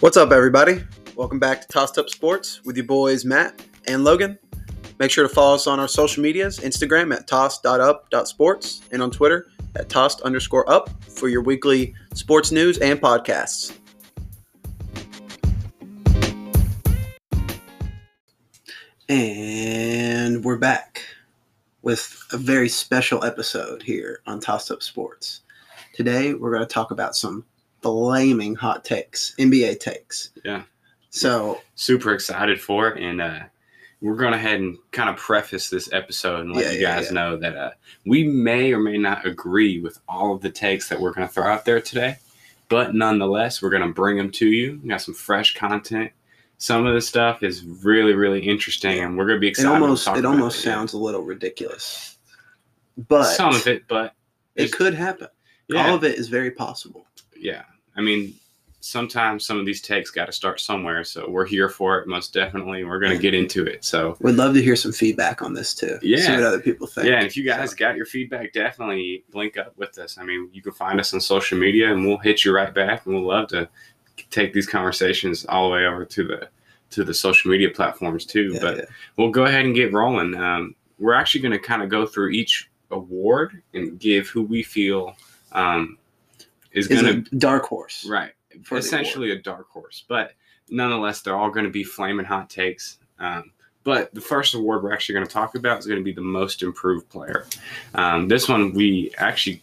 What's up, everybody? Welcome back to Tossed Up Sports with your boys Matt and Logan. Make sure to follow us on our social medias Instagram at toss.up.sports and on Twitter at tossed underscore up for your weekly sports news and podcasts. And we're back with a very special episode here on Tossed Up Sports. Today, we're going to talk about some flaming hot takes, NBA takes. Yeah. So, Super excited for it. And uh, we're going to ahead and kind of preface this episode and let Yeah, you guys yeah. know that uh, we may or may not agree with all of the takes that we're going to throw out there today. But nonetheless, we're going to bring them to you. We got some fresh content. Some of the stuff is really, really interesting, and we're going to be it excited. almost to talk it almost yeah. sounds a little ridiculous. But some of it, but it could happen. yeah, All of it is very possible. Yeah. I mean, sometimes some of these takes got to start somewhere, so we're here for it, most definitely. We're going to get into it. So We'd love to hear some feedback on this too. Yeah. See what other people think. Yeah, and if you guys So, got your feedback, definitely link up with us. I mean, you can find us on social media, and we'll hit you right back. And we'll love to take these conversations all the way over to the to the social media platforms too. yeah, but yeah. we'll go ahead and get rolling. Um, we're actually going to kind of go through each award and give who we feel um, is Is going a dark horse. right, essentially a dark horse. But nonetheless, they're all going to be flaming hot takes. Um, but the first award we're actually going to talk about is going to be the most improved player. Um, this one we actually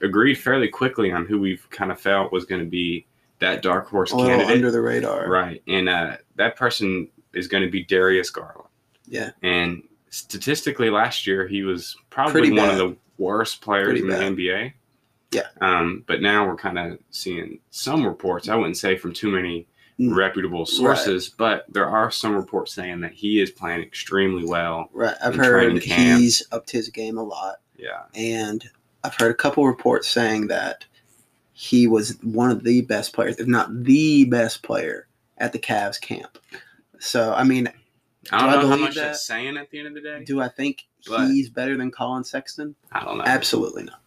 agreed fairly quickly on who we've kind of felt was going to be that dark horse candidate. under the radar. Right. And uh, that person is going to be Darius Garland. Yeah. And statistically, last year, he was probably one of the worst players Pretty in bad. the NBA. Yeah. Um, but now we're kind of seeing some reports. I wouldn't say from too many Mm. reputable sources, but there are some reports saying that he is playing extremely well. Right. I've heard he's upped his game a lot. Yeah. And I've heard a couple reports saying that he was one of the best players, if not the best player, at the Cavs camp. So, I mean, I Do I don't know how believe much that? that's saying at the end of the day. do I think But- he's better than Collin Sexton? I don't know. Absolutely not.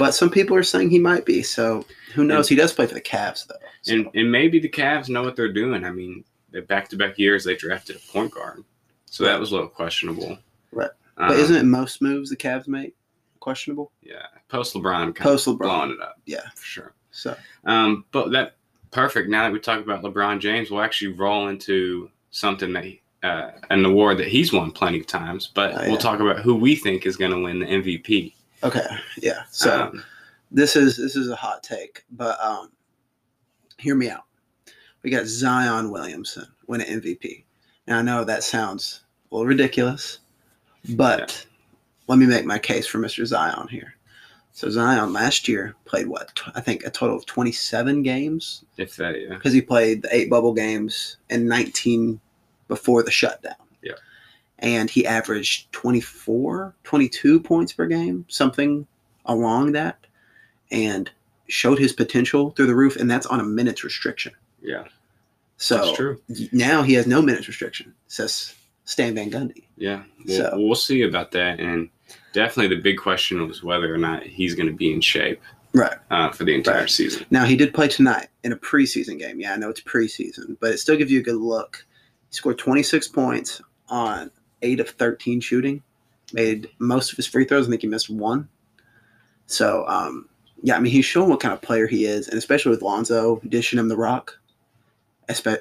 But some people are saying he might be. So who knows? he does play for the Cavs, though. So, And, and maybe the Cavs know what they're doing. I mean, the back to back years they drafted a point guard. So that was a little questionable. Right. Um, but isn't it most moves the Cavs make questionable? Yeah. Post LeBron kind Post of LeBron. blowing it up. Yeah. For sure. So Um, but that perfect. Now that we talk about LeBron James, we'll actually roll into something that he, uh, an award that he's won plenty of times. But Oh, we'll talk about who we think is going to win the MVP. Okay, yeah. So Um, this is this is a hot take, but um, hear me out. We got Zion Williamson winning MVP. Now I know that sounds a little ridiculous, but let me make my case for Mr. Zion here. So Zion last year played what tw- I think a total of 27 games if that, yeah. because he played the eight bubble games and 19 before the shutdown. And he averaged 24, 22 points per game, something along that, and showed his potential through the roof. And that's on a minutes restriction. Yeah. So now he has no minutes restriction, says Stan Van Gundy. Yeah. We'll, So- we'll see about that. And definitely the big question was whether or not he's going to be in shape Right. uh, for the entire Right. season. Now he did play tonight in a preseason game. Yeah, I know it's preseason, but it still gives you a good look. He scored 26 points on eight of 13 shooting. Made most of his free throws. I think he missed one. So, um, yeah, I mean, he's showing what kind of player he is, and especially with Lonzo dishing him the rock,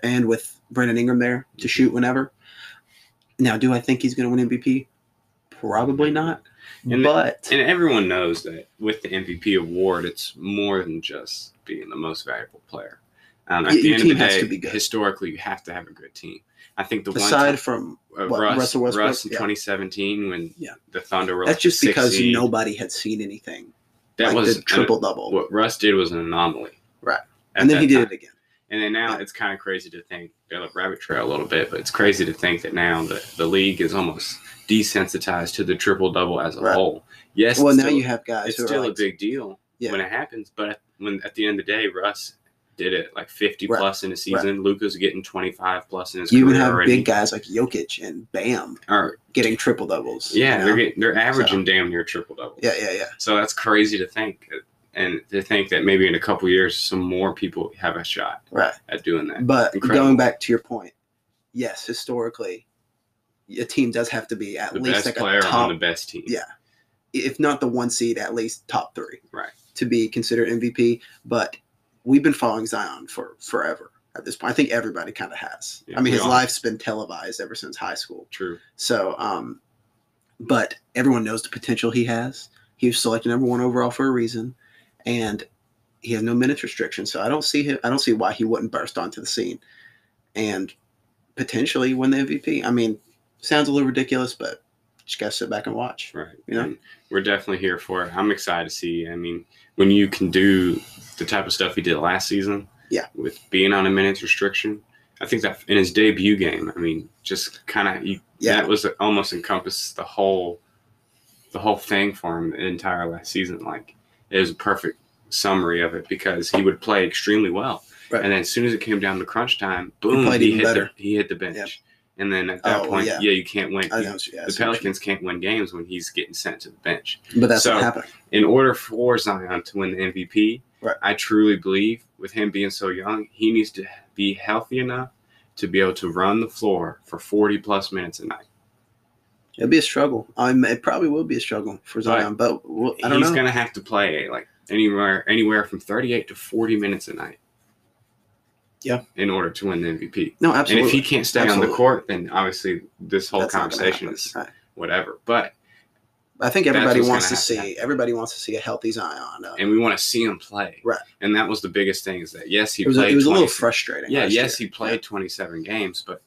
and with Brandon Ingram there to shoot whenever. Now, do I think he's going to win MVP? Probably not. And- but And everyone knows that with the MVP award, it's more than just being the most valuable player. Um, at the end of the has day, to be good. historically, you have to have a good team. I think the aside one from uh, what, Russ, Russell Westbrook? Russ in Yeah. 2017 when Yeah. the Thunder were that's like just because seed, nobody had seen anything. that like was triple double. what Russ did was an anomaly. Right. and then he did time. it again. And then now Yeah. it's kind of crazy to think, like rabbit trail a little bit, but it's crazy to think that now the, the league is almost desensitized to the triple double as a Right. whole. Yes, Well, now still- you have guys it's still are a big deal Yeah. when it happens, but when at the end of the day, Russ did it like 50 Right. plus in a season. Luka's getting 25 plus in his you career have already. big guys like Jokic and Bam are getting triple doubles. yeah, you know? they're getting, they're averaging damn near triple doubles. yeah, yeah, yeah. So that's crazy to think. and to think that maybe in a couple years, some more people have a shot Right. at doing that. But Incredible. going back to your point, yes, historically, a team does have to be at The least best like player a top, on the best team. Yeah. if not the one seed, at least top three, Right. to be considered MVP. But we've been following Zion for forever at this point. I think everybody kind of has. Yeah, I mean, his all- life's been televised ever since high school. True. So, um, but everyone knows the potential he has. He was selected number one overall for a reason, and he has no minutes restriction. So I don't see him. I don't see why he wouldn't burst onto the scene, and potentially win the MVP. I mean, sounds a little ridiculous, but just gotta sit back and watch. Right. You know? We're definitely here for it. I'm excited to see. I mean, when you can do the type of stuff he did last season, Yeah. with being on a minutes restriction, I think that in his debut game, I mean, just kind of Yeah. that was almost encompassed the whole the whole thing for him the entire last season. Like it was a perfect summary of it because he would play extremely well. Right. And then as soon as it came down to crunch time, boom, played he, hit better. the he hit the bench. And then at that Oh, point, yeah. yeah. you can't win. You- the Pelicans can't win games when he's getting sent to the bench. but that's so- what happened. In order for Zion to win the MVP, Right. I truly believe with him being so young, he needs to be healthy enough to be able to run the floor for 40 plus minutes a night. It'll be a struggle. I mean, it probably will be a struggle for Zion, but we'll, I don't he's know. going to have to play like anywhere anywhere from 38 to 40 minutes a night. Yeah. In order to win the MVP. no, absolutely. And if he can't stay on the court, then obviously this whole That's conversation is Right. whatever. But I think everybody wants to see. happen. Everybody wants to see a healthy Zion. Uh, and we want to see him play. Right. And that was the biggest thing is that yes, he it was, played it was a little frustrating. Yeah, yes, year. he played 27 games, but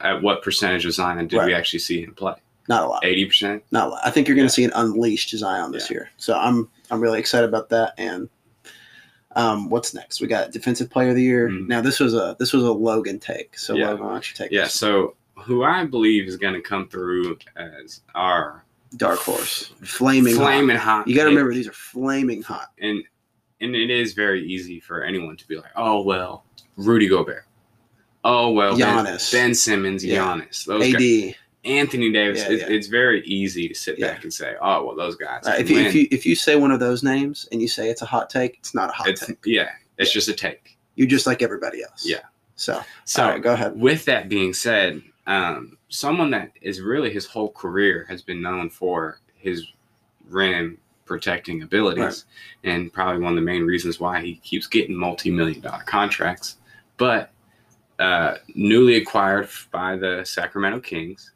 at what percentage of Zion did we actually see him play? Not a lot. 80%? Not a lot. I think you're going to Yeah. see an unleashed Zion this Yeah. year. So I'm I'm really excited about that. And um, what's next? We got defensive player of the year. Mhm. Now this was a this was a Logan take. So Yeah. Logan, why don't you take Yeah, this? so who I believe is going to come through as our dark horse, flaming, flaming hot. You got to remember these are flaming hot. and and it is very easy for anyone to be like, "Oh well, Rudy Gobert." Oh well, Ben- Giannis. Ben, Simmons, Yeah. Giannis, those AD. guys, Anthony Davis. Yeah, it, yeah. It's very easy to sit Yeah. back and say, "Oh well, those guys." Right, if you if you if you say one of those names and you say it's a hot take, it's not a hot it's take. yeah, it's just a take. You're just like everybody else. Yeah. So, So right, go ahead. with that being said, um, someone that is really his whole career has been known for his rim protecting abilities, Right. and probably one of the main reasons why he keeps getting multi-million dollar contracts. But uh, newly acquired by the Sacramento Kings,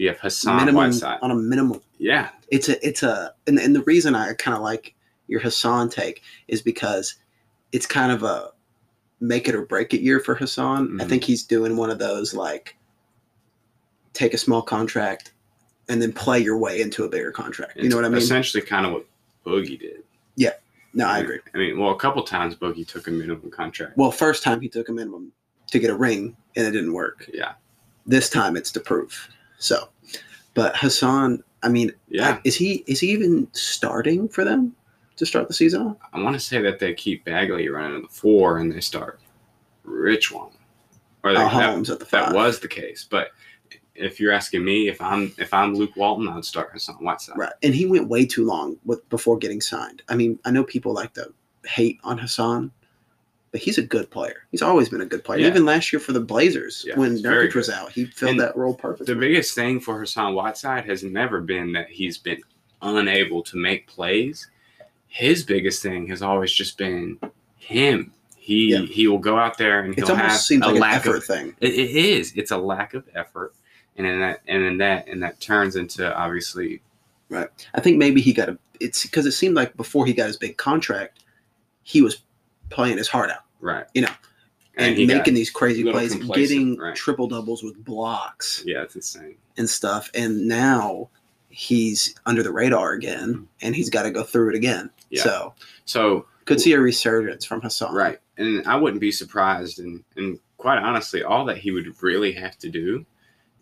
you have Hassan minimum Whiteside. on a minimum. Yeah, It's a it's a and, and the reason I kind of like your Hassan take is because it's kind of a make it or break it year for Hassan. I Mhm. think he's doing one of those like take a small contract and then play your way into a bigger contract. You know what I mean? Essentially, kind of what Boogie did. Yeah. No, I agree. I mean, well, a couple times Boogie took a minimum contract. Well, first time he took a minimum to get a ring and it didn't work. Yeah, This time it's to prove. So, but Hassan, I mean, yeah. is he is he even starting for them to start the season off? I want to say that they keep Bagley running at the four and they start Richaun. Or they, Uh, that, at the that was the case. But if you're asking me if I'm if I'm Luke Walton, I'd start Hassan Whiteside. Right. And he went way too long with before getting signed. I mean, I know people like to hate on Hassan, but he's a good player. He's always been a good player. Yeah. Even last year for the Blazers, Yeah, when Nurkic was out, he filled And that role perfectly. The biggest thing for Hassan Whiteside has never been that he's been unable to make plays. His biggest thing has always just been him. He Yeah. he will go out there and it he'll have almost seems a like lack effort of thing. It, it is. It's a lack of effort, and in that and in that and that turns into obviously Right. I think maybe he got a. It's because it seemed like before he got his big contract, he was playing his heart out right. You know, and, got- making these crazy plays, and getting right. triple doubles with blocks yeah, it's insane. and stuff. And now he's under the radar again, hmm. and he's got to go through it again. Yeah. So So could see a resurgence from Hassan. right, and I wouldn't be surprised, and and quite honestly, all that he would really have to do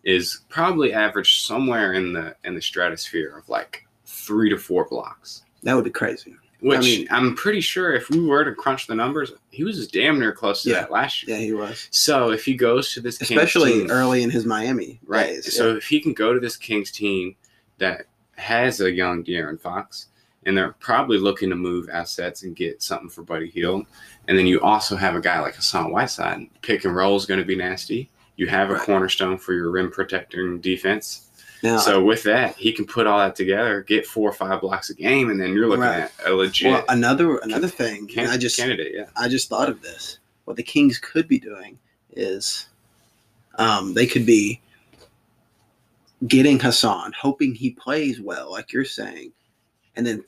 is probably average somewhere in the in the stratosphere of like three to four blocks. That would be crazy. Which mean- I'm pretty sure if we were to crunch the numbers, he was damn near close to Yeah. that last year. Yeah, he was. So if he goes to this Kings Especially team- early in his Miami Right. days. So if he can go to this Kings team that has a young De'Aaron Fox and they're probably looking to move assets and get something for Buddy Hield. And then you also have a guy like Hassan Whiteside. Pick and roll is going to be nasty. You have a Right. cornerstone for your rim protecting defense. Now, So with that, he can put all that together, get four or five blocks a game, and then you're looking Right. at a legit well, another another thing, can- I just candidate. Yeah. I just thought of this. What the Kings could be doing is um, they could be getting Hassan, hoping he plays well, like you're saying, and then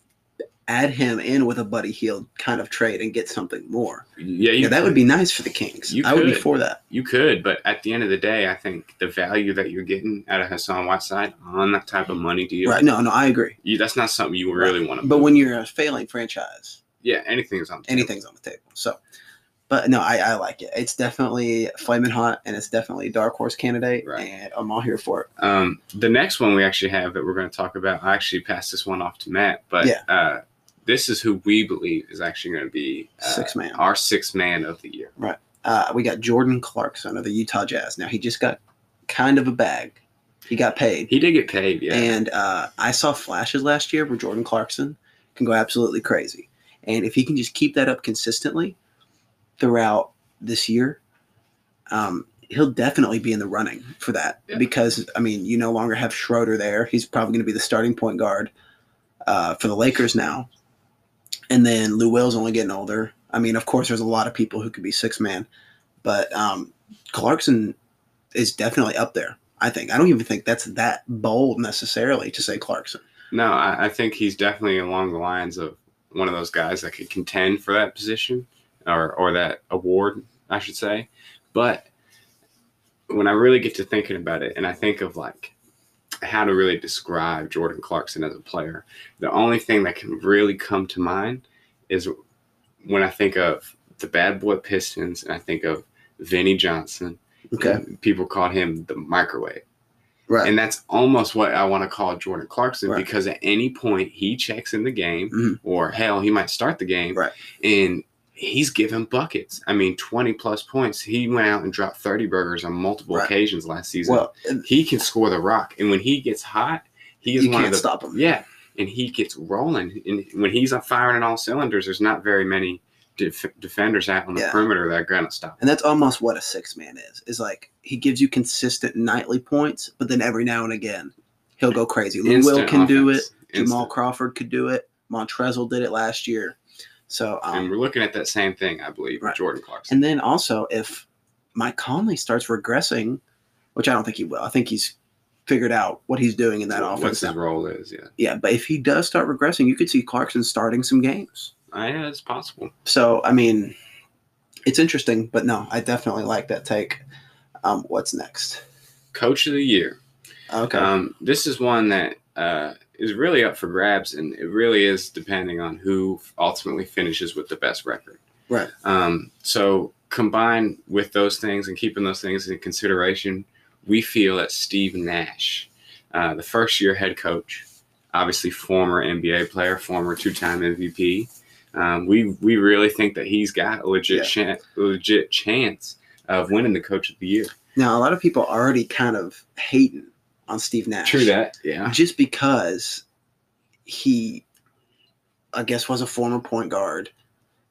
add him in with a Buddy Hield kind of trade and get something more. Yeah, Yeah, that would be nice for the Kings. You I would be could. for that. You could, but at the end of the day, I think the value that you're getting out of Hassan Whiteside on that type of money deal, Right? No, no, I agree. you, that's not something you really want to. But when you're a failing franchise, yeah, anything's on the table. anything's on the table. So, but no, I, I like it. It's definitely flaming hot, and it's definitely dark horse candidate, Right. and I'm all here for it. Um, the next one we actually have that we're going to talk about, I actually passed this one off to Matt, but Yeah. uh, this is who we believe is actually going to be uh, Six man. our sixth man of the year. Right. Uh, we got Jordan Clarkson of the Utah Jazz. Now he just got kind of a bag. He got paid, He did get paid, yeah. and uh, I saw flashes last year where Jordan Clarkson can go absolutely crazy. And if he can just keep that up consistently throughout this year, um, he'll definitely be in the running for that. Yeah. Because I mean, you no longer have Schroeder there. He's probably going to be the starting point guard uh, for the Lakers now. And then Lou Will's only getting older. I mean, of course, there's a lot of people who could be six man, but um, Clarkson is definitely up there. I think. I don't even think that's that bold necessarily to say Clarkson. No, I, I think he's definitely along the lines of one of those guys that could contend for that position or or that award, I should say. But when I really get to thinking about it, and I think of like how to really describe Jordan Clarkson as a player, the only thing that can really come to mind is when I think of the Bad Boy Pistons, and I think of Vinnie Johnson. and People called him the microwave. Right. And that's almost what I want to call Jordan Clarkson Right. because at any point he checks in the game, Mhm. or hell, he might start the game, Right. and he's giving buckets. I mean, 20 plus points. He went out and dropped 30 burgers on multiple Right. occasions last season. well, he can score the rock. And when he gets hot, he is you one can't of the. stop him. Yeah. And he gets rolling. And when he's on firing on all cylinders, there's not very many def- defenders out on the Yeah. perimeter that are going to stop. And that's almost what a six man is. Is like he gives you consistent nightly points, but then every now and again he'll go crazy. Lou Will Instant can do it. offense. Jamal Crawford could do it. Montrezl did it last year. So and um, we're looking at that same thing, I believe, Right. Jordan Clarkson. and then also if Mike Conley starts regressing, which I don't think he will. I think he's figured out what he's doing in that What's offense. his role is, yeah. Yeah, but if he does start regressing, you could see Clarkson starting some games. Uh, yeah, it's possible. So I mean, it's interesting, but no, I definitely like that take. Um, what's next? Coach of the year. Okay. Um, this is one that uh, is really up for grabs, and it really is depending on who ultimately finishes with the best record. Right. Um, so, combined with those things and keeping those things in consideration, we feel that Steve Nash, uh, the first year head coach, obviously former NBA player, former two time MVP, um, we we really think that he's got a legit Yeah. chan- legit chance of winning the Coach of the Year. Now, a lot of people are already kind of hating on Steve Nash. True that, yeah. Just because he, I guess, was a former point guard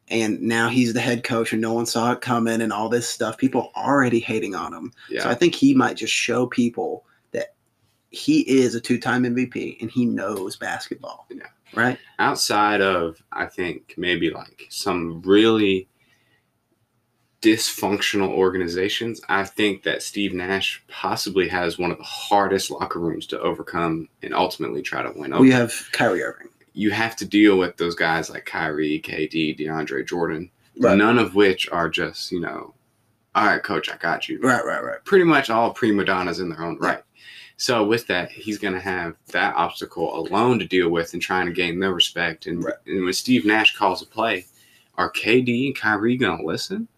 and now he's the head coach and no one saw it coming and all this stuff. People already hating on him. Yeah. So I think he might just show people that he is a two time MVP and he knows basketball. Yeah. Right? outside of I think maybe like some really dysfunctional organizations, I think that Steve Nash possibly has one of the hardest locker rooms to overcome and ultimately try to win over. We have Kyrie Irving. you have to deal with those guys like Kyrie, KD, DeAndre Jordan, Right. none of which are just, you know, all right, coach, I got you. Right, right, right. Pretty much all prima donnas in their own right. So with that, he's going to have that obstacle alone to deal with and trying to gain their respect. And, Right. and when Steve Nash calls a play, are KD and Kyrie going to listen?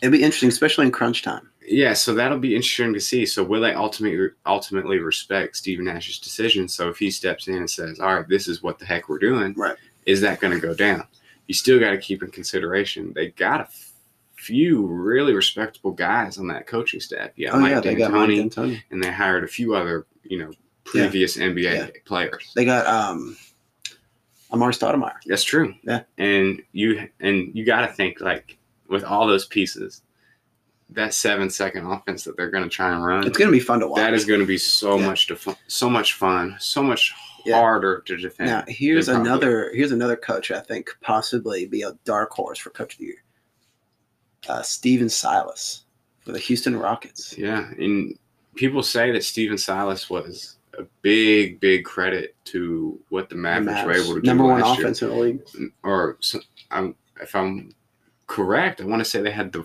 It'd be interesting, especially in crunch time. Yeah, so that'll be interesting to see. So will they ultimately ultimately respect Steve Nash's decision? So if he steps in and says, "All right, this is what the heck we're doing," Right. is that going to go down? You still got to keep in consideration they got a f- few really respectable guys on that coaching staff. Yeah, oh Mike yeah, they got Mike D'Antoni, D'Antoni. and they hired a few other you know previous NBA Yeah. players. They got um Amar'e Stoudemire. That's true. Yeah. And you and you got to think like with all those pieces, that seven second offense that they're going to try and run. It's going to be fun to watch. that is going to be so Yeah. much def- so much fun, so much Yeah. harder to defend. Now here's another here's another coach I think could possibly be a dark horse for coach of the year. Uh, Stephen Silas for the Houston Rockets. Yeah, and people say that Stephen Silas was a big, big credit to what the The Mavericks were able to do Number one last year. offense in the league. or so, I'm, if I'm correct, I want to say they had the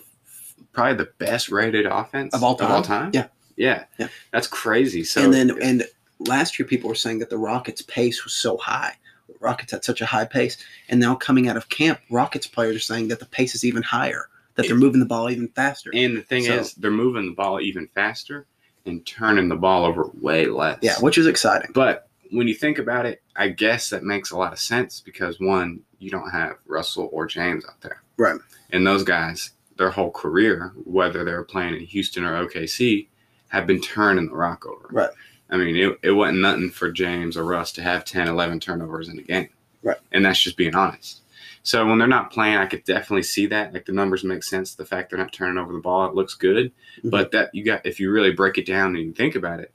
probably the best rated offense Of all time? Yeah. yeah, Yeah. That's crazy. So and then and last year people were saying that the Rockets pace was so high. Rockets had such a high pace, and now coming out of camp, Rockets players are saying that the pace is even higher, that they're moving the ball even faster. and the thing So- is, they're moving the ball even faster and turning the ball over way less. yeah, which is exciting. But when you think about it, I guess that makes a lot of sense because one, you don't have Russell or James out there. Right. And those guys, their whole career, whether they're playing in Houston or OKC, have been turning the rock over. Right. I mean, it, it wasn't nothing for James or Russ to have 10, 11 turnovers in a game. Right. And that's just being honest. So when they're not playing, I could definitely see that. Like the numbers make sense. The fact they're not turning over the ball, it looks good. Mhm. But that you got, if you really break it down and you think about it,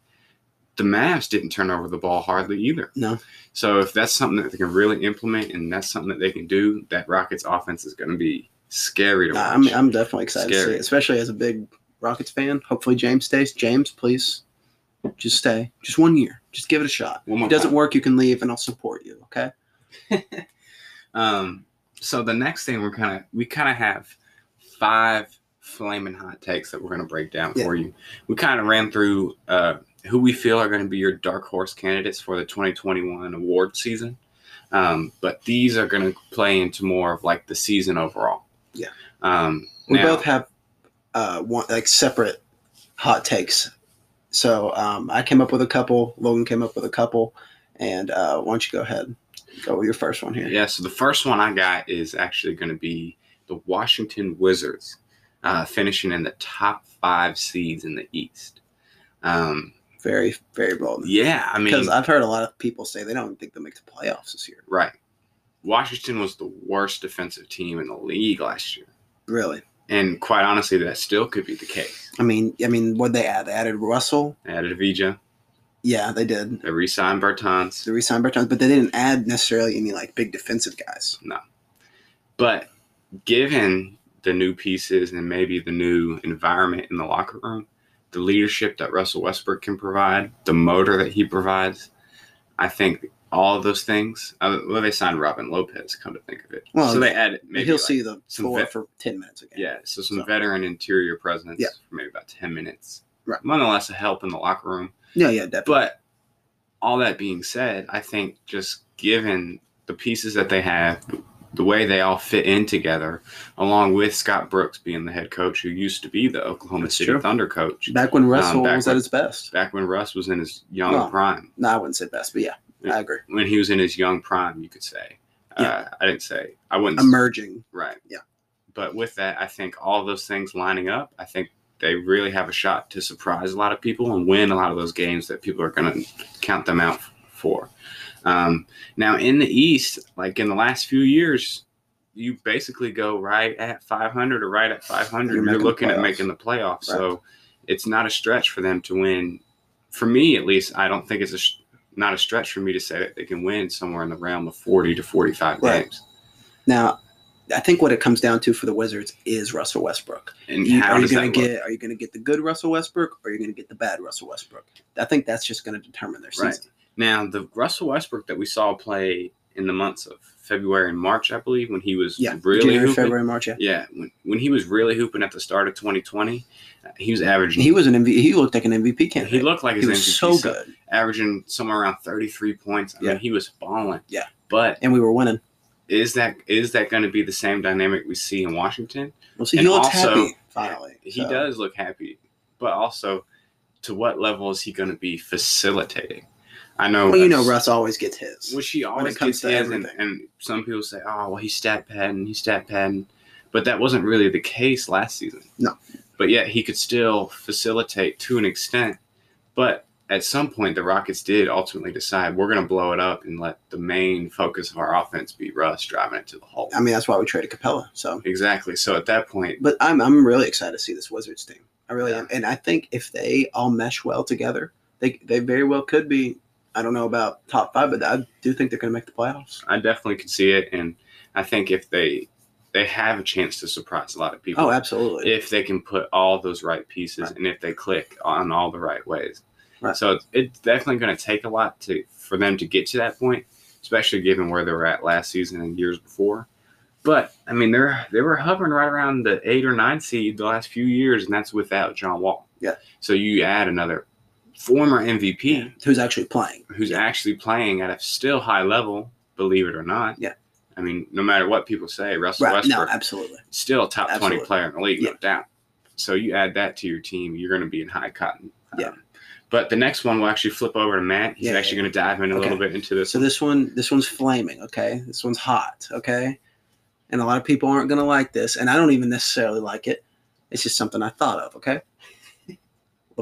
the Mavs didn't turn over the ball hardly either. No. So if that's something that they can really implement and that's something that they can do, that Rockets offense is going to be scary to watch. I'm, I'm definitely excited to see it, especially as a big Rockets fan. Hopefully James stays. James, please, just stay. Just one year. Just give it a shot. One If it doesn't time. work, you can leave, and I'll support you. Okay. Um, so the next thing we're kind of we kind of have five flaming hot takes that we're going to break down Yeah. for you. We kind of ran through uh, who we feel are going to be your dark horse candidates for the 2021 award season, um, but these are going to play into more of like the season overall. Yeah. Um, We now- both have uh, one like separate hot takes. So um, I came up with a couple. Logan came up with a couple. And uh, why don't you go ahead? Go with your first one here. Yeah, so the first one I got is actually going to be the Washington Wizards uh, finishing in the top five seeds in the East. Um, Very, very bold. yeah, I mean, Because I've heard a lot of people say they don't think they'll make the playoffs this year. right. Washington was the worst defensive team in the league last year. Really. And quite honestly, that still could be the case. I mean, I mean, what they add? They added Russell. They added Avdija, Yeah, they did. they re signed Bertans. They re-signed Bertans, but they didn't add necessarily any like big defensive guys. No. But given the new pieces and maybe the new environment in the locker room, the leadership that Russell Westbrook can provide, the motor that he provides, I think all of those things. Uh, well, they signed Robin Lopez. Come to think of it, Well, so they added Maybe he'll like- see the some floor vet- for ten minutes again. Yeah, so some So- veteran interior presence Yeah. for maybe about ten minutes. Right. Nonetheless, a help in the locker room. yeah, yeah, definitely. But all that being said, I think just given the pieces that they have, the way they all fit in together, along with Scott Brooks being the head coach who used to be the Oklahoma That's City true. Thunder coach back when Russ back was when- at his best. back when Russ was in his young Well, prime. No, I wouldn't say best, but Yeah. I agree. When he was in his young prime, you could say. Yeah. Uh, I didn't say. I wouldn't. Emerging. Right. Yeah. But with that, I think all those things lining up, I think they really have a shot to surprise a lot of people and win a lot of those games that people are going to count them out for. Um, now, in the East, like in the last few years, you basically go right at 500 or right at 500. You're You're, looking at making the playoffs. Right. So it's not a stretch for them to win. For me, at least, I don't think it's a not a stretch for me to say that they can win somewhere in the realm of 40 to 45 Right. games. Now, I think what it comes down to for the Wizards is Russell Westbrook. And You- how are you going to get? Are you going to get the good Russell Westbrook, or are you going to get the bad Russell Westbrook? I think that's just going to determine their Right. season. Now, the Russell Westbrook that we saw play in the months of February and March, I believe, when he was Yeah, really January, hooping. February, March. Yeah, Yeah, when, when he was really hooping at the start of 2020, uh, he was averaging. he was an MVP. He looked like an MVP candidate. he looked like his He was MVP, so good, averaging somewhere around 33 points. I Yeah. mean, he was balling. Yeah. But and we were winning. is that is that going to be the same dynamic we see in Washington? Well, see, And he looks also, happy finally. He so. does look happy, but also, to what level is he going to be facilitating? I know. Well, you know, Russ always gets his. Which she always comes gets his, and, and some people say, "Oh, well, he's stat padding, he's stat padding," but that wasn't really the case last season. No. But yet he could still facilitate to an extent. But at some point, the Rockets did ultimately decide we're going to blow it up and let the main focus of our offense be Russ driving it to the hole. I mean, that's why we traded Capela. So, exactly. So at that point, but I'm I'm really excited to see this Wizards team. I really Yeah. am, and I think if they all mesh well together, they they very well could be. I don't know about top five, but I do think they're going to make the playoffs. I definitely could see it, and I think if they they have a chance to surprise a lot of people. Oh, absolutely. if they can put all those right pieces Right. and if they click on all the right ways. Right. So it's, it's definitely going to take a lot to for them to get to that point, especially given where they were at last season and years before. But I mean, they're they were hovering right around the eight or nine seed the last few years, and that's without John Wall. Yeah. So you add another former MVP Who's actually playing? who's actually playing at a still high level, believe it or not. Yeah. I mean, no matter what people say, Russell Right? Westbrook No, absolutely. still a top Absolutely. 20 player in the league, Yeah. no doubt. So you add that to your team, you're going to be in high cotton. Yeah. Um, but the next one will actually flip over to Matt. He's Yeah, actually yeah, going to dive in a Okay. little bit into this. So this one, this one's flaming. Okay, this one's hot. Okay, and a lot of people aren't going to like this, and I don't even necessarily like it. It's just something I thought of. Okay.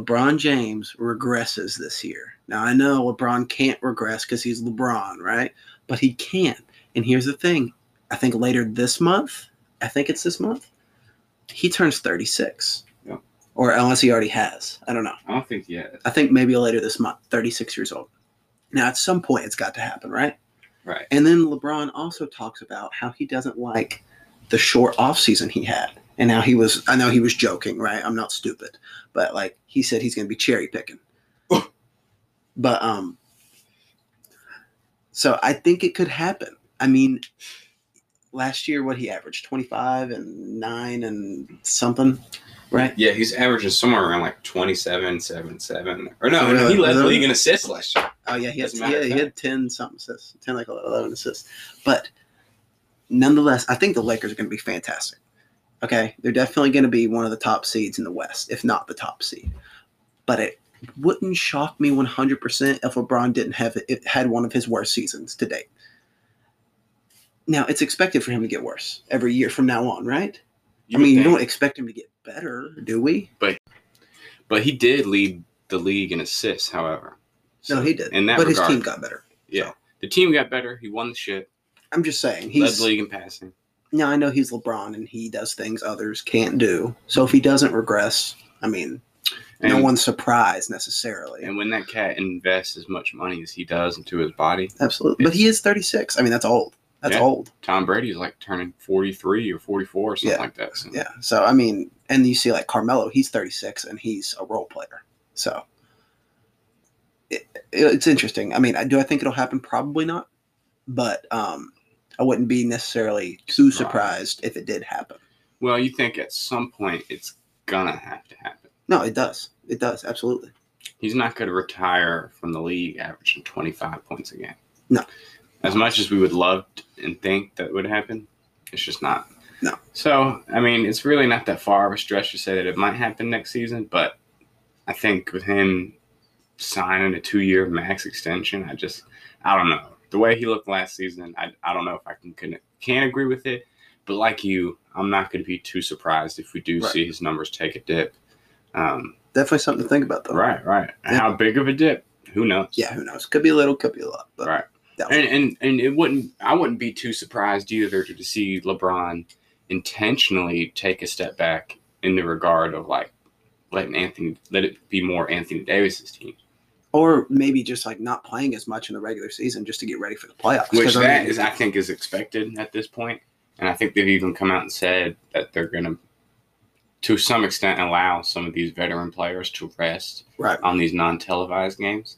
LeBron James regresses this year. Now I know LeBron can't regress because he's LeBron, right? But he can. And here's the thing: I think later this month, I think it's this month, he turns 36. Yeah. Or unless he already has, I don't know. I don't think yet. I think maybe later this month, 36 years old. Now, at some point, it's got to happen, right? Right. And then LeBron also talks about how he doesn't like the short off season he had. And now he was, I know he was joking, right? I'm not stupid, but like he said he's going to be cherry picking. but, um, so I think it could happen. I mean, last year, what he averaged 25 and nine and something, right? Yeah, he's averaging somewhere around like 27, 7, 7. Or no, Oh, no, he led the league in assists last year. Oh yeah, he had, As a matter yeah, he had ten something assists, ten like eleven assists. But nonetheless, I think the Lakers are going to be fantastic. Okay, they're definitely going to be one of the top seeds in the West, if not the top seed. But it wouldn't shock me one hundred percent if LeBron didn't have it had one of his worst seasons to date. Now it's expected for him to get worse every year from now on, right? You I mean, would you don't expect him to get better, do we? But but he did lead the league in assists, however. No, he did. In that but regard, his team got better. yeah. The team got better. He won the shit. I'm just saying He led the league in passing. Now I know he's LeBron and he does things others can't do. So if he doesn't regress, I mean, no one's surprised necessarily. And when that cat invests as much money as he does into his body, Absolutely, but he is 36. I mean, that's old. That's Yeah. old. Tom Brady's like turning 43 or 44 or something Yeah. like that. So Yeah. So I mean, and you see like Carmelo, he's 36 and he's a role player. So it, it's interesting. I mean, I- do I think it'll happen? Probably not. But um, I wouldn't be necessarily too Surprised. if it did happen. Well, you think at some point it's gonna have to happen. No, it does. It does. Absolutely. He's not gonna retire from the league averaging 25 points a game. No. As much as we would love and think that would happen, it's just not. No. So, I mean, it's really not that far of a stretch to say that it might happen next season, but I think with him signing a two year max extension, I just, I don't know. The way he looked last season, I, I don't know if I can, can, can agree with it. But like you, I'm not going to be too surprised if we do Right. see his numbers take a dip. Um, Definitely something to think about, though. right, right. Yeah. How big of a dip? Who knows? Yeah, who knows? Could be a little, could be a lot. But Right. And, and and it wouldn't I wouldn't be too surprised either to see LeBron intentionally take a step back in the regard of like letting Anthony let it be more Anthony Davis's team. Or maybe just like not playing as much in the regular season just to get ready for the playoffs. Which 'Cause, I mean, is I think is expected at this point. And I think they've even come out and said that they're gonna to some extent allow some of these veteran players to rest right. on these non televised games.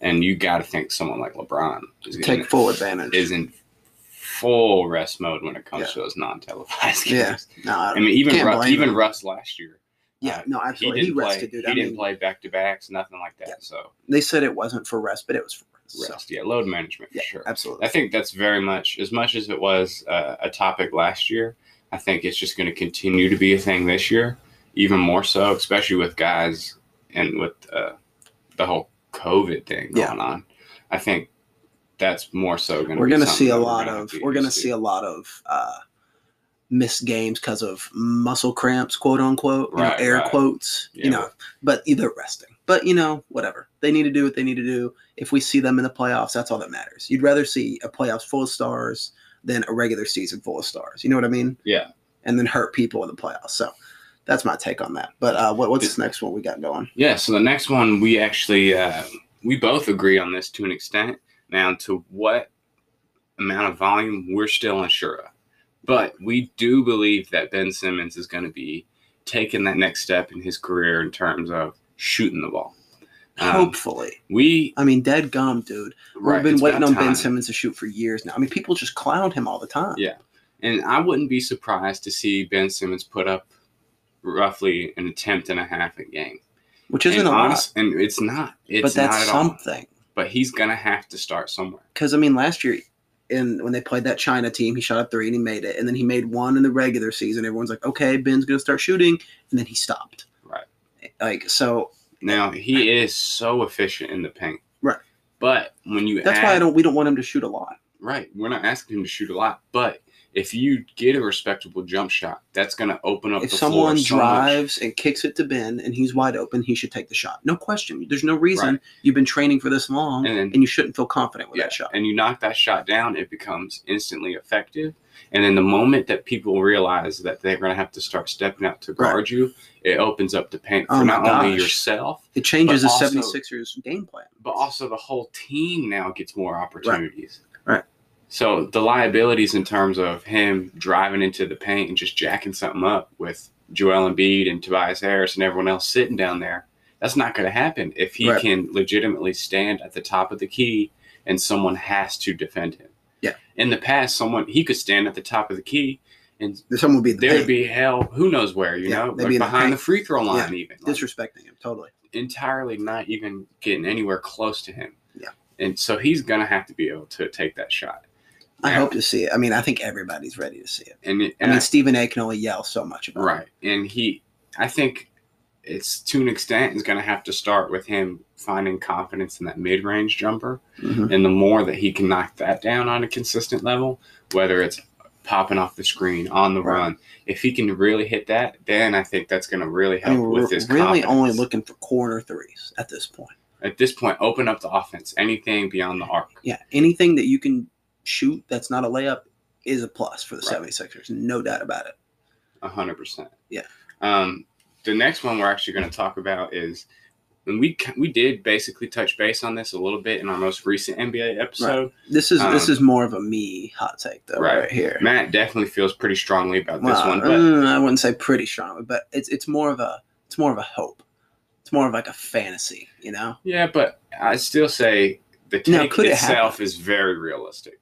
And you gotta think someone like LeBron is gonna Take full advantage. is in full rest mode when it comes Yeah. to those non-televised games. Yeah. no, I, I mean, even Can't Ru- blame even. Russ last year, yeah, uh, no, absolutely. He, didn't rested, play. dude. He I didn't mean, play back to backs, nothing like that. Yeah. So they said it wasn't for rest, but it was for rest. So, yeah, load management for yeah, sure. absolutely. I think that's very much as much as it was uh, a topic last year. I think it's just going to continue to be a thing this year, even more so, especially with guys and with uh, the whole COVID thing Yeah. going on. I think that's more so going to. we're going to see a lot of we're gonna see a lot of missed games because of muscle cramps, quote unquote, you know, air right. quotes, Yeah. you know. But either resting. But you know, whatever. They need to do what they need to do. If we see them in the playoffs, that's all that matters. You'd rather see a playoffs full of stars than a regular season full of stars. You know what I mean? Yeah. And then hurt people in the playoffs. So that's my take on that. But uh, what, what's this next one we got going? Yeah. So the next one, we actually uh, we both agree on this to an extent. Now, to what amount of volume, we're still unsure of. But we do believe that Ben Simmons is going to be taking that next step in his career in terms of shooting the ball. Um, Hopefully. we I mean, dead gum, dude. We've been waiting on Ben. Simmons to shoot for years now. I mean, people just clown him all the time. Yeah. And I wouldn't be surprised to see Ben Simmons put up roughly an attempt and a half a game. Which isn't and a lot, honest- And it's not. It's but that's at all. something. But he's gonna have to start somewhere. Because I mean, last year, in when they played that China team, he shot a three and he made it, and then he made one in the regular season. Everyone's like, okay, Ben's gonna start shooting, and then he stopped. Right. Like so, Now he is so efficient in the paint. Right. But when you that's add, why I don't. We don't want him to shoot a lot. right, we're not asking him to shoot a lot, but if you get a respectable jump shot, that's gonna open up If the someone floor so drives and kicks it to Ben and he's wide open, he should take the shot. No question. There's no reason Right. you've been training for this long And and, you shouldn't feel confident with Yeah, that shot. and you knock that shot down, it becomes instantly effective. And then the moment that people realize that they're going to have to start stepping out to Right. guard you, it opens up the paint Oh for not only yourself, It changes the also- 76ers game plan. but also the whole team now gets more opportunities. Right. So the liabilities in terms of him driving into the paint and just jacking something up with Joel Embiid and Tobias Harris and everyone else sitting down there, that's not going to happen if he Right. can legitimately stand at the top of the key and someone has to defend him. Yeah. In the past, someone he could stand at the top of the key and Someone would be the there'd be hell, who knows where, you Yeah, know, like be in the behind the, free throw line, even Like, disrespecting him totally. entirely not even getting anywhere close to him. Yeah. And so he's gonna have to be able to take that shot. I Yeah. hope to see it. I mean, I think everybody's ready to see it. And, it, I mean, I- Stephen A. can only yell so much about right. And he I think it's to an extent is gonna have to start with him finding confidence in that mid range jumper. it. Mhm. And the more that he can knock that down on a consistent level, whether it's popping off the screen on the Right. run, if he can really hit that, then I think that's gonna really I help mean, with his really only looking for corner threes at this point. at this point, open up the offense. Anything beyond the arc. Yeah, anything that you can shoot that's not a layup is a plus for the Right. 76ers. No doubt about it. A hundred percent. Yeah. Um, the next one we're actually going to talk about is, and we we did basically touch base on this a little bit in our most recent NBA episode. This is this Um, is more of a me hot take though, right, Right. here. Matt definitely feels pretty strongly about this one, but mm, I wouldn't say pretty strongly, but it's it's more of a it's more of a hope. It's more of like a fantasy, you know. yeah, but I still say the Now, take it itself happen? is very realistic.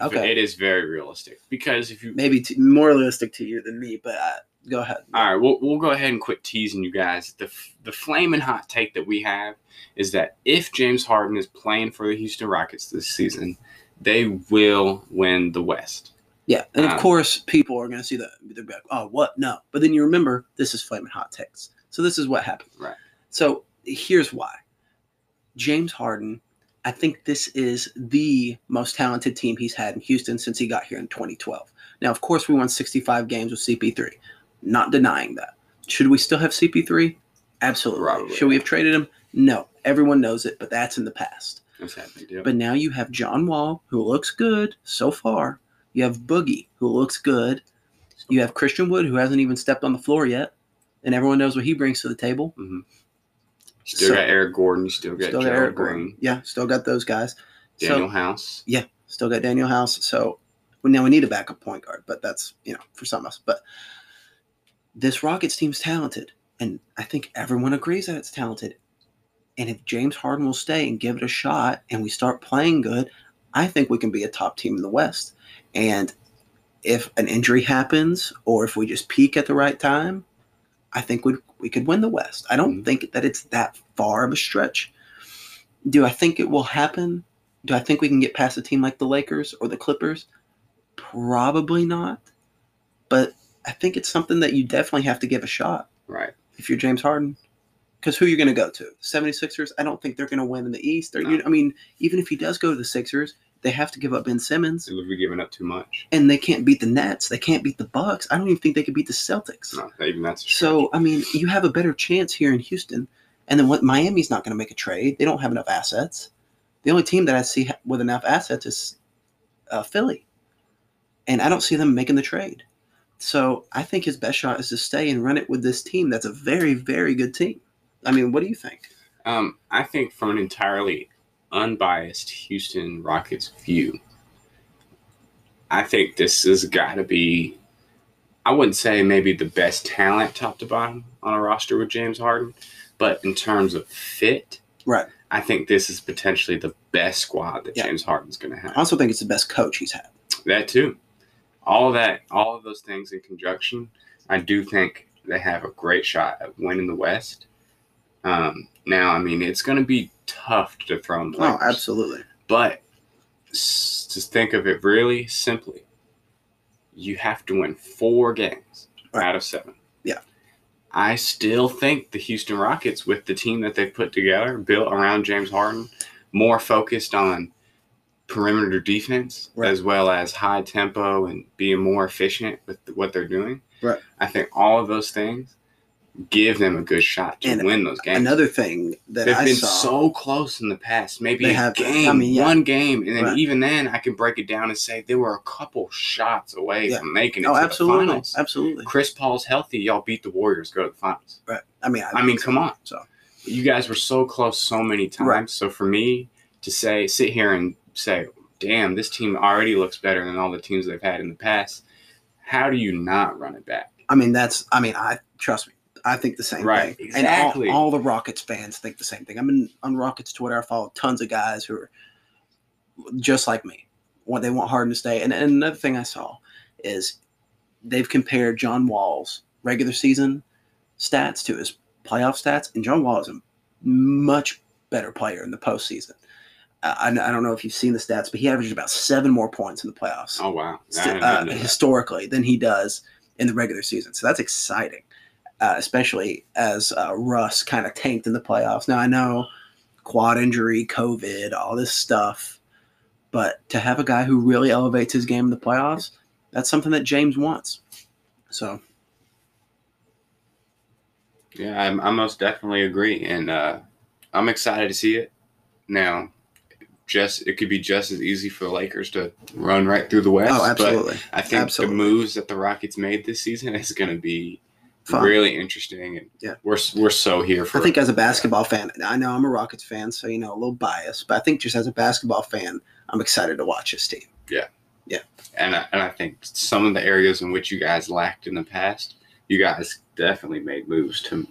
Okay. It is very realistic because if you Maybe t- more realistic to you than me, but uh, go ahead. All right, we'll, we'll go ahead and quit teasing you guys. The the flaming hot take that we have is that if James Harden is playing for the Houston Rockets this season, they will win the West. Yeah, and of Um, course, people are going to see that. They're like, "Oh, what? No!" But then you remember, this is flaming hot takes. So this is what happened. Right. So here's why. James Harden, I think this is the most talented team he's had in Houston since he got here in 2012. Now, of course, we won 65 games with CP3. Not denying that. Should we still have CP3? Absolutely. Probably. Should we have traded him? No. Everyone knows it, but that's in the past. That's happening. Yep. But now you have John Wall, who looks good so far. You have Boogie, who looks good. You have Christian Wood, who hasn't even stepped on the floor yet, and everyone knows what he brings to the table. Mhm. Still so- got Eric Gordon. Still got Still got Gerald Eric Green, Gordon. Yeah, still got those guys. Danuel So House. Yeah, still got Danuel House. So well, now we need a backup point guard, but that's you know for some of us. But this Rockets team's talented, and I think everyone agrees that it's talented. And if James Harden will stay and give it a shot, and we start playing good, I think we can be a top team in the West. And if an injury happens, or if we just peak at the right time, I think we we could win the West. I don't Mhm. think that it's that far of a stretch. Do I think it will happen? Do I think we can get past a team like the Lakers or the Clippers? Probably not. But I think it's something that you definitely have to give a shot Right. if you're James Harden. Because who are you going to go to? 76ers? I don't think they're going to win in the East. Or, you I mean, even if he does go to the Sixers, they have to give up Ben Simmons, So we're giving up too much. and they can't beat the Nets. They can't beat the Bucks. I don't even think they could beat the Celtics. No, even that's. So, I mean, you have a better chance here in Houston. And then what? Miami's not going to make a trade. They don't have enough assets. The only team that I see with enough assets is uh, Philly, and I don't see them making the trade. So I think his best shot is to stay and run it with this team. That's a very, very good team. I mean, what do you think? Um, I think from an entirely unbiased Houston Rockets view, I think this has got to be, I wouldn't say maybe the best talent top to bottom on a roster with James Harden, but in terms of fit, Right. I think this is potentially the best squad that Yeah. James Harden's going to have. I also think it's the best coach he's had. That too. All of that, all of those things in conjunction, I do think they have a great shot at winning the West. Um, now, I mean, it's going to be tough to throw them. the Oh, absolutely. But to think of it really simply, you have to win four games Right. out of seven. Yeah. I still think the Houston Rockets, with the team that they've put together, built around James Harden, more focused on perimeter defense Right. as well as high tempo and being more efficient with what they're doing. Right. I think all of those things give them a good shot to And win those games. Another thing that They've I been saw. so close in the past. Maybe They a have- game, I mean, yeah. one game, and then Right. even then, I can break it down and say they were a couple shots away Yeah. from making it oh, to absolutely, the finals. absolutely. Chris Paul's healthy. Y'all beat the Warriors. Go to the finals. Right. I mean, I, I mean, come on. So You guys were so close so many times. Right. So for me to say, sit here and say, "Damn, this team already looks better than all the teams they've had in the past," how do you not run it back? I mean, that's. I mean, I trust me. I think the same Right, thing. exactly. And all, all the Rockets fans think the same thing. I'm in, on Rockets Twitter. I follow tons of guys who are just like me. What they want Harden to stay. And, and another thing I saw is they've compared John Wall's regular season stats to his playoff stats, and John Wall is a much better player in the postseason. I, I don't know if you've seen the stats, but he averaged about seven more points in the playoffs Oh wow, uh, historically than he does in the regular season. So that's exciting, uh, especially as uh, Russ kind of tanked in the playoffs. Now I know quad injury, COVID, all this stuff, but to have a guy who really elevates his game in the playoffs, that's something that James wants. So Yeah, I, I most definitely agree, and uh, I'm excited to see it. Now, just it could be just as easy for the Lakers to run right through the West. oh, absolutely, I think Absolutely. the moves that the Rockets made this season is going to be fun. really interesting, and Yeah. we're we're so here for. I think as a basketball fan, I know I'm a Rockets fan, so you know a little biased, but I think just as a basketball fan, I'm excited to watch this team. Yeah, yeah, and I, and I think some of the areas in which you guys lacked in the past, you guys definitely made moves to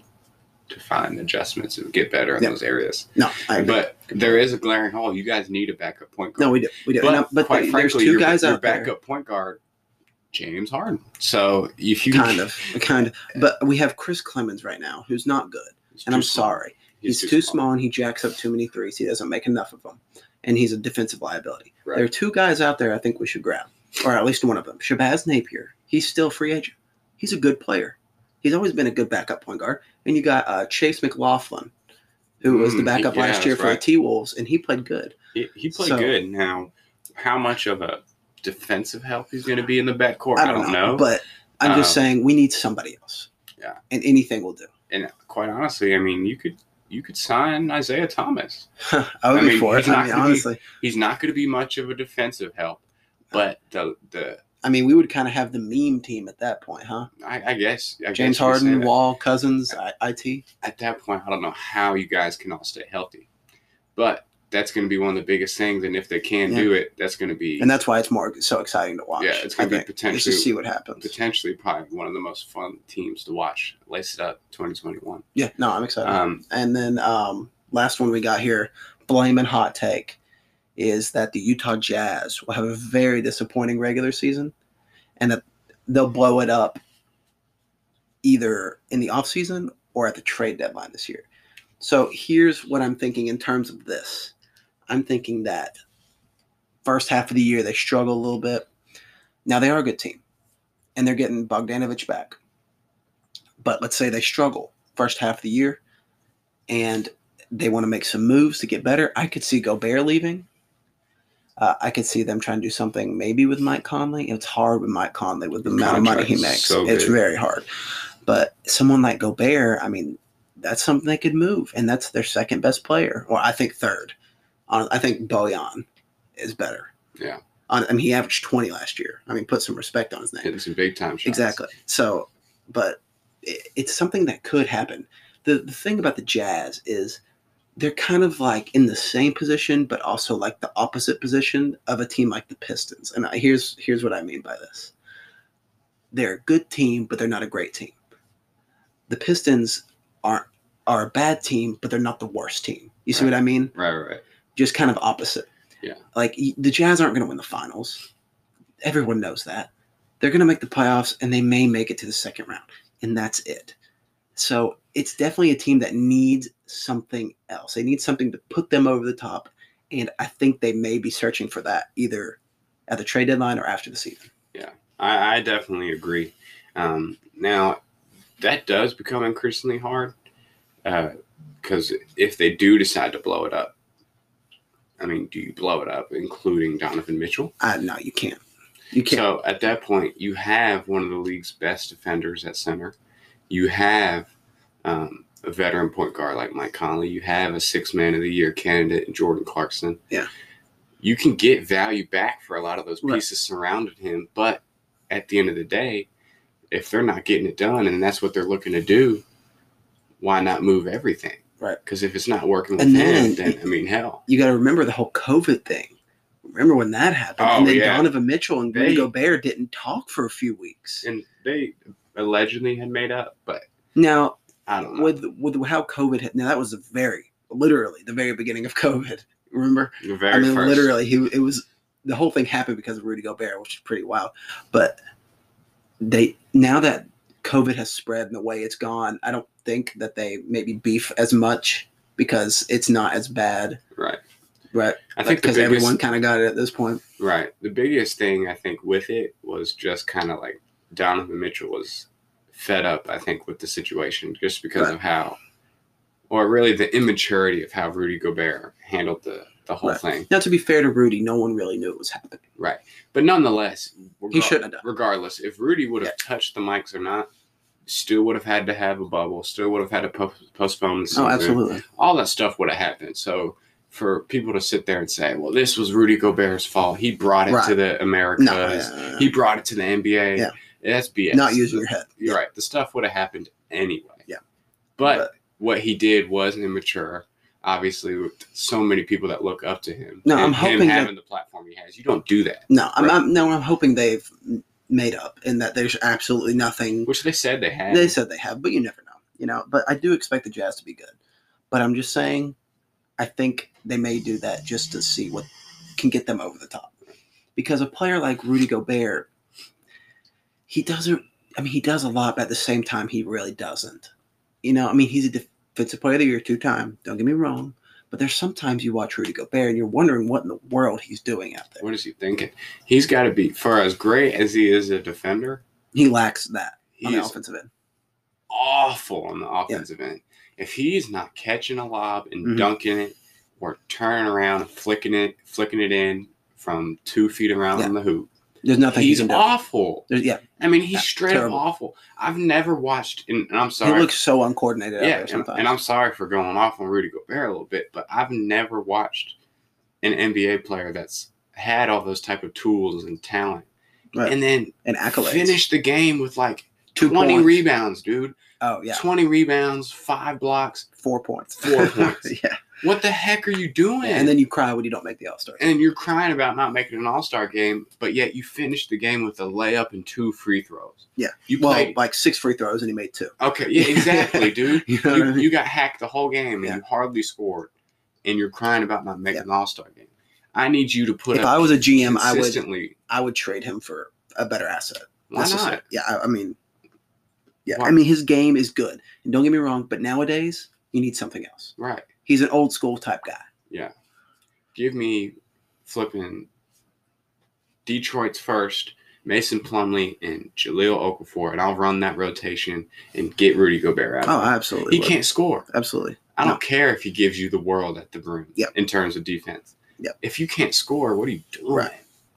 to find adjustments and get better in Yeah. those areas. No. But there is a glaring hole. You guys need a backup point guard. no, we do, we do. But, And I- but quite there's frankly, two your, guys your out there. backup point guard, James Harden. So if you kind of, kind of. But we have Chris Clemons right now, who's not good, He's and I'm small. sorry. He's, too small. and he jacks up too many threes. He doesn't make enough of them, and he's a defensive liability. Right. There are two guys out there I think we should grab, or at least one of them. Shabazz Napier. He's still free agent. He's a good player. He's always been a good backup point guard. And you got uh, Chase McLaughlin, who was the Mm, backup yeah, last year for the. T Wolves, and he played good. He, he played So- good. Now, how much of a defensive help he's going to be in the backcourt, I don't, know, but I'm just Um, saying we need somebody else. Yeah. and anything will do. and quite honestly, I mean, you could you could sign Isaiah Thomas. I would I be for it. I mean, gonna be- honestly, He's not going to be much of a defensive help, but the the I mean, we would kind of have the meme team at that point, huh? I, I guess I James guess you could say Harden. Wall, Cousins, I- IT. At that point, I don't know how you guys can all stay healthy, but that's going to be one of the biggest things. And if they can Yeah. do it, that's going to be And that's why it's more so exciting to watch. Yeah, it's gonna be think, just potentially- to see what happens. potentially probably one of the most fun teams to watch. Lace it up, 2021. Yeah, no, I'm excited. Um, and then um, last one we got here, blame and hot take, is that the Utah Jazz will have a very disappointing regular season, and that they'll blow it up either in the offseason or at the trade deadline this year. So here's what I'm thinking in terms of this. I'm thinking that first half of the year they struggle a little bit. Now they are a good team, and they're getting Bogdanovich back. But let's say they struggle first half of the year, and they want to make some moves to get better. I could see Gobert leaving. Uh, I could see them trying to do something maybe with Mike Conley. It's hard with Mike Conley with the amount of money he makes. so it's very hard. But someone like Gobert, I mean, that's something they could move, and that's their second best player, or I think third. Uh, I think Bojan is better. Yeah. I mean, he averaged twenty last year. I mean, put some respect on his name. Hitting some big time shots. Exactly. So, but it, it's something that could happen. The the thing about the Jazz is they're kind of like in the same position, but also like the opposite position of a team like the Pistons. And I- here's here's what I mean by this: they're a good team, but they're not a great team. The Pistons aren't are a bad team, but they're not the worst team. You see Right. what I mean? Right, right, right. Just kind of opposite. Yeah. Like the Jazz aren't going to win the finals. Everyone knows that. They're going to make the playoffs and they may make it to the second round, and that's it. So it's definitely a team that needs something else. They need something to put them over the top, and I think they may be searching for that either at the trade deadline or after the season. I, I definitely agree. Um, now, that does become increasingly hard because if they do decide to blow it up, I mean, do you blow it up, including Donovan Mitchell? Uh, no, you can't. You can't. So at that point, you have one of the league's best defenders at center. You have um, a veteran point guard like Mike Conley. You have a six man of the year candidate Jordan Clarkson. Yeah. You can get value back for a lot of those Right. pieces surrounding him. But at the end of the day, if they're not getting it done and that's what they're looking to do, why not move everything? Right. Because if it's not working with And him, then- then I mean, hell. you got to remember the whole COVID thing. Remember when that happened? Oh, and then yeah. Donovan Mitchell and Rudy Gobert didn't talk for a few weeks. And they allegedly had made up, but Now, I don't know. with with how COVID hit, now that was the very literally the very beginning of COVID. Remember? the very I mean, first. literally, he it was the whole thing happened because of Rudy Gobert, which is pretty wild. But they now that COVID has spread and the way it's gone, I don't think that they maybe beef as much because it's not as bad, Right. right? I think because everyone kind of got it at this point. right. The biggest thing I think with it was just kind of like Donovan Mitchell was fed up. I think with the situation just because Right. of how, or really the immaturity of how Rudy Gobert handled the the whole Right. thing. Now, to be fair to Rudy, no one really knew it was happening. Right. But nonetheless, He shouldn't have done. regardless, if Rudy would have touched the mics or not, still would have had to have a bubble. Still would have had to po- postpone the oh, season. Oh, absolutely. all that stuff would have happened. So for people to sit there and say, "Well, this was Rudy Gobert's fault. He brought it to the Americas. No, yeah, He brought it to the NBA." Yeah. That's BS. not using your head. You're right. The stuff would have happened anyway. Yeah. But, But- what he did was immature. Obviously, with so many people that look up to him. No, and I'm him hoping that- having the platform he has. You don't do that, No, I'm, I'm no, I'm hoping they've made up and that there's absolutely nothing. which they said they had. They said they have, but you never know. You know, but I do expect the Jazz to be good. But I'm just saying, I think they may do that just to see what can get them over the top. Because a player like Rudy Gobert, he doesn't. I mean, he does a lot, but at the same time, he really doesn't. You know, I mean, he's a defensive player of the year two time. Don't get me wrong. But there's sometimes you watch Rudy Gobert and you're wondering what in the world he's doing out there. what is he thinking? He's got to be for as great as he is a defender. He lacks that on the offensive end. awful on the offensive end. If he's not catching a lob and Mhm. dunking it, or turning around and flicking it, flicking it in from two feet around Yeah. on the hoop, There's nothing he's he awful. There's, yeah, I mean, he's Yeah, straight terrible. up awful. I've never watched, and, and I'm sorry. he looks so uncoordinated yeah, there and, sometimes. and I'm sorry for going off on Rudy Gobert a little bit, but I've never watched an NBA player that's had all those type of tools and talent, Right. and then and accolades. finish the game with like two 20 points. rebounds, dude. Oh yeah, 20 rebounds, five blocks. four points. Four points. yeah. What the heck are you doing? and then you cry when you don't make the All Star. and you're crying about not making an All Star game, but yet you finished the game with a layup and two free throws. Yeah. you Well, played. like six free throws and he made two. okay, yeah, exactly, dude. You know what I mean? you got hacked the whole game and Yeah. you hardly scored, and you're crying about not making an All Star game. I need you to put if I was a GM, I would. I would trade him for a better asset. Why That's not? it. Yeah, I, I mean, yeah, Why- I mean his game is good, and don't get me wrong, but nowadays you need something else. Right. He's an old school type guy. Yeah. Give me flipping Detroit's first, Mason Plumlee and Jahlil Okafor, and I'll run that rotation and get Rudy Gobert out. Oh, of it. I absolutely. he would. can't score. Absolutely. I don't No. care if he gives you the world at the broom Yep. in terms of defense. Yep. If you can't score, what are you doing? Right.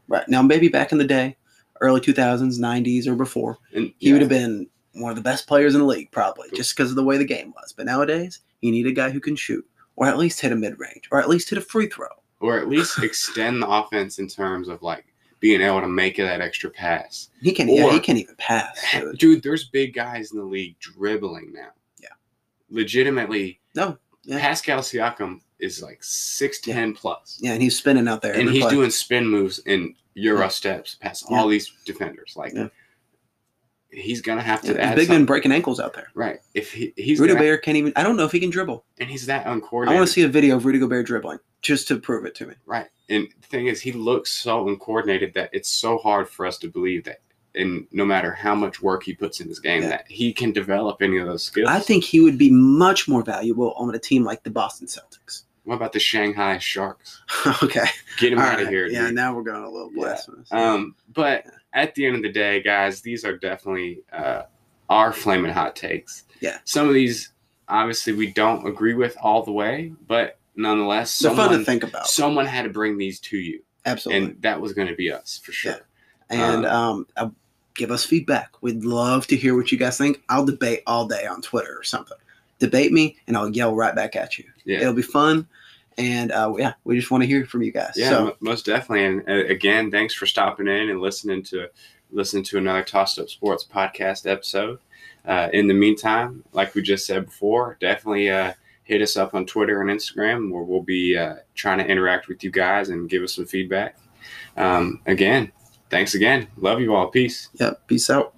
Right now, maybe back in the day, early two thousands, nineties, or before, And he yeah, would have been one of the best players in the league, probably, just because of the way the game was. But nowadays, you need a guy who can shoot, or at least hit a mid range, or at least hit a free throw. or at least extend the offense in terms of like being able to make that extra pass. He can, yeah, Or- he can't even pass. dude. Dude, there's big guys in the league dribbling now. Yeah. Legitimately, No, yeah. Pascal Siakam is like 6'10 plus. Yeah, and he's spinning out there. and he's play. doing spin moves and Euro Yeah. steps past Yeah. all these defenders. Like, Yeah. He's going to have to big men breaking ankles out there. Right. If he, he's Rudy gonna- Gobert can't even. I don't know if he can dribble. and he's that uncoordinated. I want to see a video of Rudy Gobert dribbling just to prove it to me. Right. And the thing is, he looks so uncoordinated that it's so hard for us to believe that, and no matter how much work he puts in his game, Yeah. that he can develop any of those skills. I think he would be much more valuable on a team like the Boston Celtics. What about the Shanghai Sharks? okay. Get him All out of right. here. Yeah, dude. now we're going a little Yeah. blasphemous. Um, but at the end of the day, guys, these are definitely uh, our flaming hot takes. Yeah. Some of these, obviously, we don't agree with all the way, but nonetheless, They're fun someone, to think about. someone had to bring these to you, Absolutely. and that was going to be us for sure. Yeah. And um, uh, give us feedback. We'd love to hear what you guys think. I'll debate all day on Twitter or something. Debate me, and I'll yell right back at you. Yeah. It'll be fun. And uh, yeah, we just want to hear from you guys. Yeah, So mo- most definitely. And uh, again, thanks for stopping in and listening to listening to another Tossed Up Sports podcast episode. Uh, in the meantime, like we just said before, definitely uh, hit us up on Twitter and Instagram, where we'll be uh, trying to interact with you guys and give us some feedback. Um, again, thanks again. Love you all. Peace. yeah, peace out.